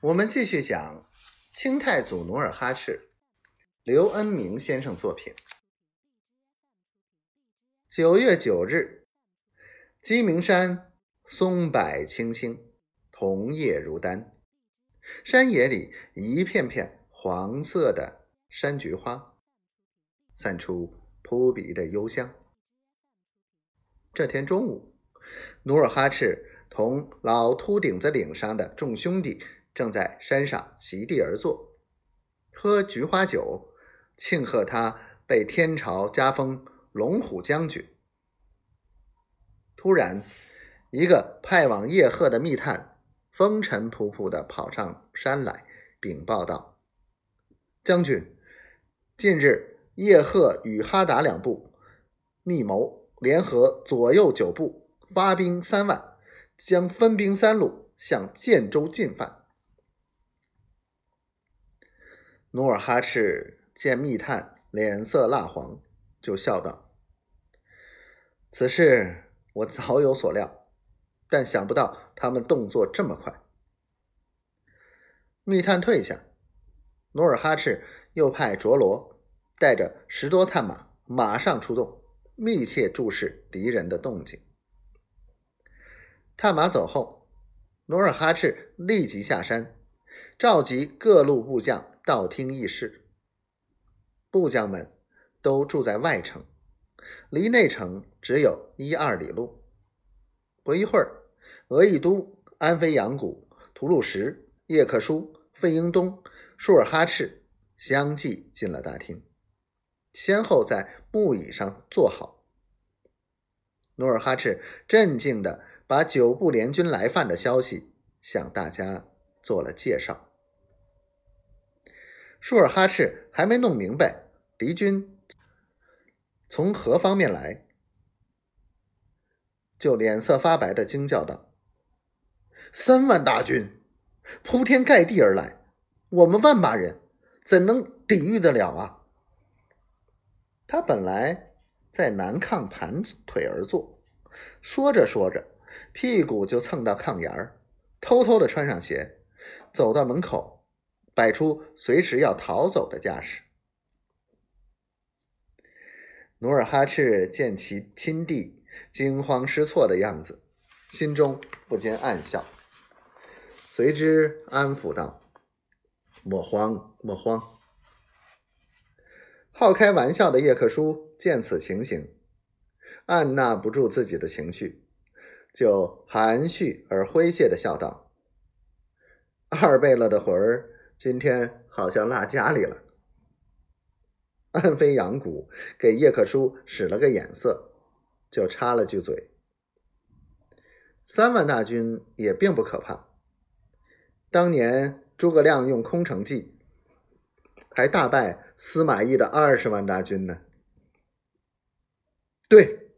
我们继续讲清太祖努尔哈赤，刘恩明先生作品。九月九日，鸡鸣山松柏青青，桐叶如丹，山野里一片片黄色的山菊花，散出扑鼻的幽香。这天中午，努尔哈赤同老秃顶子岭上的众兄弟正在山上席地而坐，喝菊花酒，庆贺他被天朝加封龙虎将军。突然，一个派往叶赫的密探风尘仆仆地跑上山来，禀报道：“将军，近日叶赫与哈达两部密谋。”联合左右九部，发兵三万，将分兵三路向建州进犯。努尔哈赤见密探脸色蜡黄，就笑道：“此事我早有所料，但想不到他们动作这么快。”密探退下，努尔哈赤又派卓罗带着十多探马，马上出动。密切注视敌人的动静。探马走后，努尔哈赤立即下山，召集各路部将道听议事。部将们都住在外城，离内城只有一二里路。不一会儿，额亦都、安飞扬谷、吐鲁什、叶克舒、费英东、舒尔哈赤相继进了大厅。先后在木椅上坐好，努尔哈赤镇静地把九部联军来犯的消息向大家做了介绍。舒尔哈赤还没弄明白敌军从何方面来，就脸色发白的惊叫道：“三万大军铺天盖地而来，我们万把人怎能抵御得了啊？”他本来在南炕盘腿而坐，说着说着，屁股就蹭到炕沿儿，偷偷的穿上鞋，走到门口，摆出随时要逃走的架势。努尔哈赤见其亲弟惊慌失措的样子，心中不禁暗笑，随之安抚道：“莫慌，莫慌。”好开玩笑的叶克舒见此情形，按捺不住自己的情绪，就含蓄而诙谐的笑道：“二贝勒的魂儿今天好像落家里了。”安飞扬谷给叶克舒使了个眼色，就插了句嘴：“三万大军也并不可怕，当年诸葛亮用空城计，还大败。”司马懿的二十万大军呢？对，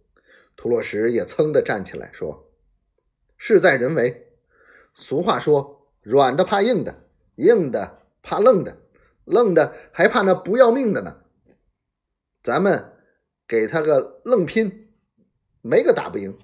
吐洛什也噌的站起来说：“事在人为。俗话说，软的怕硬的，硬的怕愣的，愣的还怕那不要命的呢。咱们给他个愣拼，没个打不赢。”